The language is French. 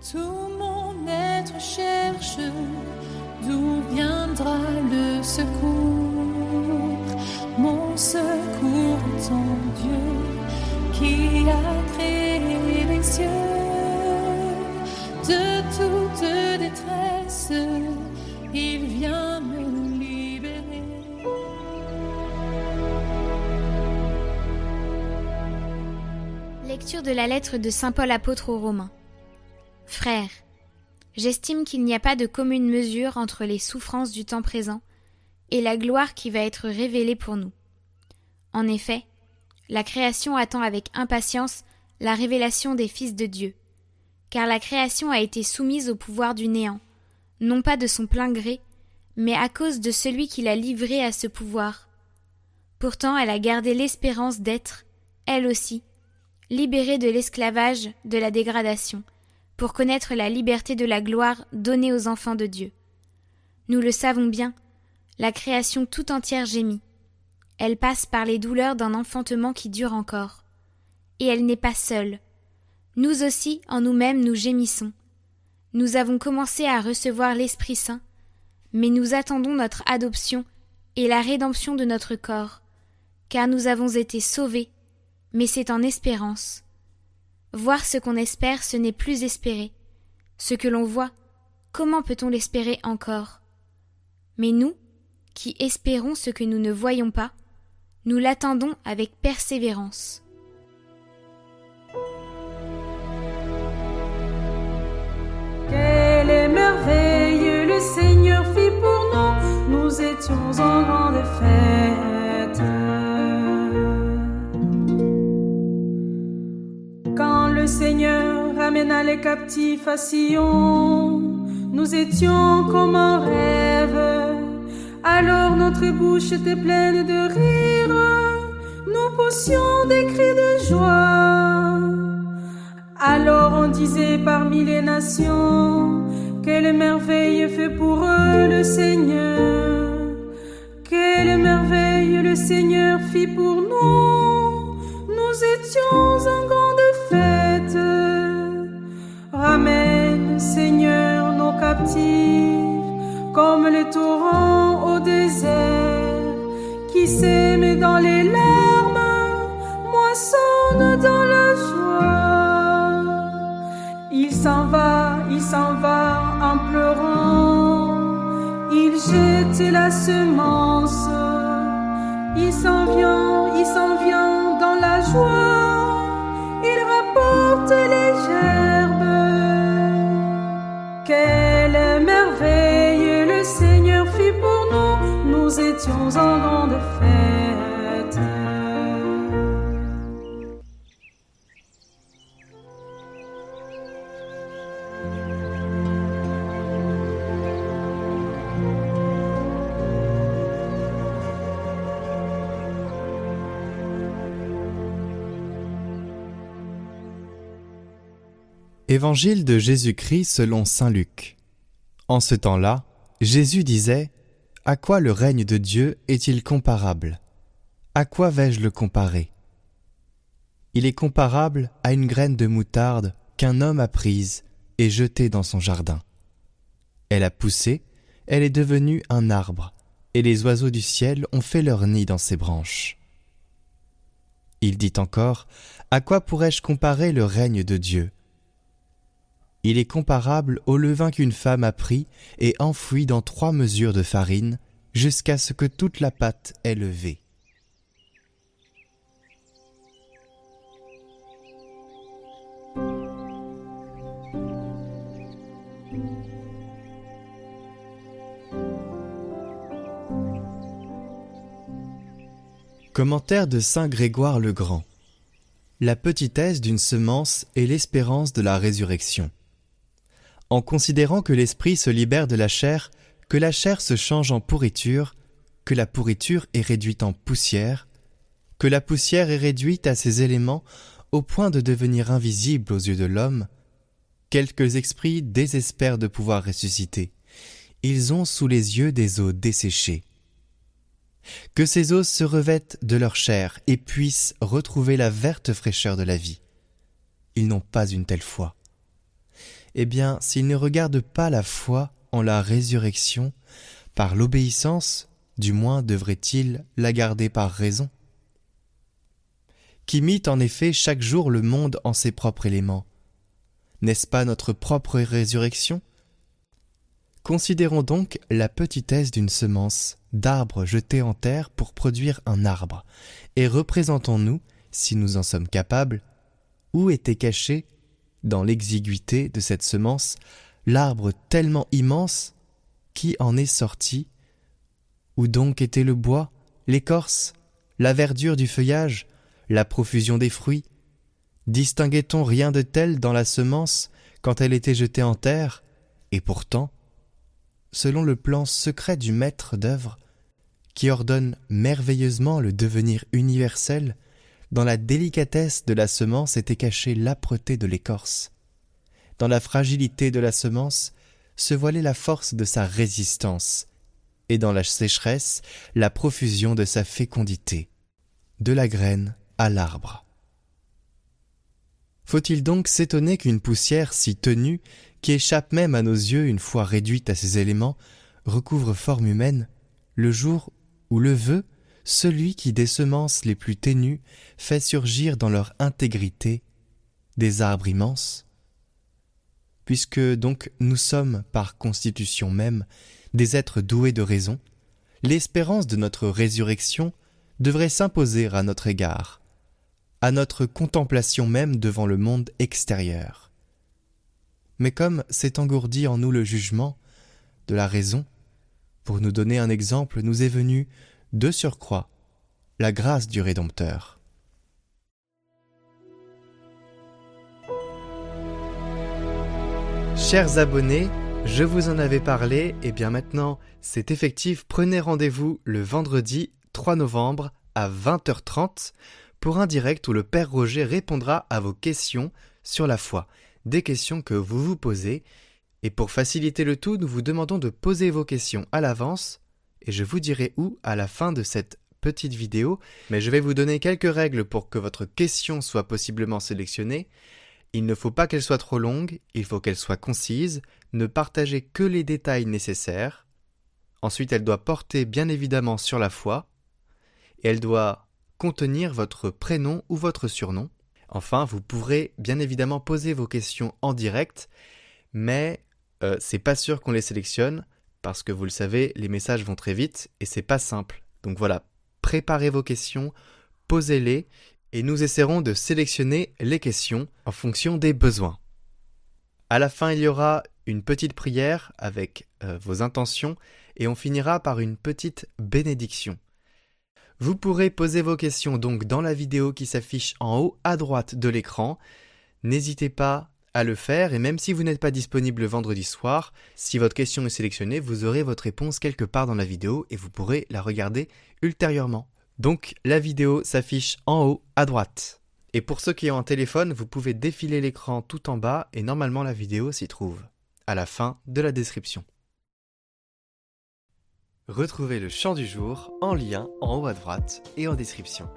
Tout mon être cherche d'où viendra le secours. Mon secours en Dieu qui a créé les cieux. De toute détresse, il vient me libérer. Lecture de la lettre de Saint Paul apôtre aux Romains. Frères, j'estime qu'il n'y a pas de commune mesure entre les souffrances du temps présent et la gloire qui va être révélée pour nous. En effet, la création attend avec impatience la révélation des fils de Dieu, car la création a été soumise au pouvoir du néant, non pas de son plein gré, mais à cause de celui qui l'a livrée à ce pouvoir. Pourtant elle a gardé l'espérance d'être, elle aussi, libérée de l'esclavage, de la dégradation, pour connaître la liberté de la gloire donnée aux enfants de Dieu. Nous le savons bien, la création tout entière gémit. Elle passe par les douleurs d'un enfantement qui dure encore. Et elle n'est pas seule. Nous aussi, en nous-mêmes, nous gémissons. Nous avons commencé à recevoir l'Esprit Saint, mais nous attendons notre adoption et la rédemption de notre corps, car nous avons été sauvés, mais c'est en espérance. Voir ce qu'on espère, ce n'est plus espérer. Ce que l'on voit, comment peut-on l'espérer encore? Mais nous, qui espérons ce que nous ne voyons pas, nous l'attendons avec persévérance. Quelle est merveille le Seigneur fit pour nous, nous étions en grande fête. Ramena les captifs à Sion, nous étions comme un rêve. Alors notre bouche était pleine de rire, nous poussions des cris de joie. Alors on disait parmi les nations, quelle merveille fait pour eux le Seigneur. Quelle merveille le Seigneur fit pour nous. Dans les larmes, moissonnent dans la joie. Il s'en va, il s'en va en pleurant. Il jette la semence. Il s'en vient, il s'en vient dans la joie. Il rapporte les gerbes. Quelle merveille le Seigneur fit pour nous. Nous étions en grande fête. Évangile de Jésus-Christ selon Saint Luc. En ce temps-là, Jésus disait À quoi le règne de Dieu est-il comparable? À quoi vais-je le comparer? Il est comparable à une graine de moutarde qu'un homme a prise et jetée dans son jardin. Elle a poussé, elle est devenue un arbre, et les oiseaux du ciel ont fait leur nid dans ses branches. Il dit encore À quoi pourrais-je comparer le règne de Dieu? Il est comparable au levain qu'une femme a pris et enfoui dans trois mesures de farine jusqu'à ce que toute la pâte est levée. Commentaire de Saint Grégoire le Grand. La petitesse d'une semence est l'espérance de la résurrection en considérant que l'esprit se libère de la chair, que la chair se change en pourriture, que la pourriture est réduite en poussière, que la poussière est réduite à ses éléments au point de devenir invisible aux yeux de l'homme, quelques esprits désespèrent de pouvoir ressusciter. Ils ont sous les yeux des os desséchés. Que ces os se revêtent de leur chair et puissent retrouver la verte fraîcheur de la vie. Ils n'ont pas une telle foi eh bien, s'il ne regarde pas la foi en la résurrection, par l'obéissance, du moins devrait-il la garder par raison. Qui mit en effet chaque jour le monde en ses propres éléments. N'est-ce pas notre propre résurrection? Considérons donc la petitesse d'une semence d'arbre jeté en terre pour produire un arbre, et représentons-nous, si nous en sommes capables, où était caché, dans l'exiguïté de cette semence, l'arbre tellement immense qui en est sorti. Où donc était le bois, l'écorce, la verdure du feuillage, la profusion des fruits? Distinguait-on rien de tel dans la semence quand elle était jetée en terre? Et pourtant, selon le plan secret du maître d'œuvre, qui ordonne merveilleusement le devenir universel, dans la délicatesse de la semence était cachée l'âpreté de l'écorce. Dans la fragilité de la semence se voilait la force de sa résistance, et dans la sécheresse la profusion de sa fécondité, de la graine à l'arbre. Faut-il donc s'étonner qu'une poussière si tenue, qui échappe même à nos yeux une fois réduite à ses éléments, recouvre forme humaine, le jour où le veut celui qui des semences les plus ténues fait surgir dans leur intégrité des arbres immenses Puisque donc nous sommes par constitution même des êtres doués de raison, l'espérance de notre résurrection devrait s'imposer à notre égard, à notre contemplation même devant le monde extérieur. Mais comme s'est engourdi en nous le jugement de la raison, pour nous donner un exemple, nous est venu de surcroît, la grâce du Rédempteur. Chers abonnés, je vous en avais parlé, et bien maintenant c'est effectif, prenez rendez-vous le vendredi 3 novembre à 20h30 pour un direct où le Père Roger répondra à vos questions sur la foi, des questions que vous vous posez, et pour faciliter le tout, nous vous demandons de poser vos questions à l'avance et je vous dirai où à la fin de cette petite vidéo, mais je vais vous donner quelques règles pour que votre question soit possiblement sélectionnée. Il ne faut pas qu'elle soit trop longue, il faut qu'elle soit concise, ne partagez que les détails nécessaires. Ensuite, elle doit porter bien évidemment sur la foi, et elle doit contenir votre prénom ou votre surnom. Enfin, vous pourrez bien évidemment poser vos questions en direct, mais euh, c'est pas sûr qu'on les sélectionne parce que vous le savez, les messages vont très vite et c'est pas simple. Donc voilà, préparez vos questions, posez-les et nous essaierons de sélectionner les questions en fonction des besoins. À la fin, il y aura une petite prière avec euh, vos intentions et on finira par une petite bénédiction. Vous pourrez poser vos questions donc dans la vidéo qui s'affiche en haut à droite de l'écran. N'hésitez pas à le faire et même si vous n'êtes pas disponible le vendredi soir, si votre question est sélectionnée, vous aurez votre réponse quelque part dans la vidéo et vous pourrez la regarder ultérieurement. Donc la vidéo s'affiche en haut à droite. Et pour ceux qui ont un téléphone, vous pouvez défiler l'écran tout en bas et normalement la vidéo s'y trouve, à la fin de la description. Retrouvez le chant du jour en lien en haut à droite et en description.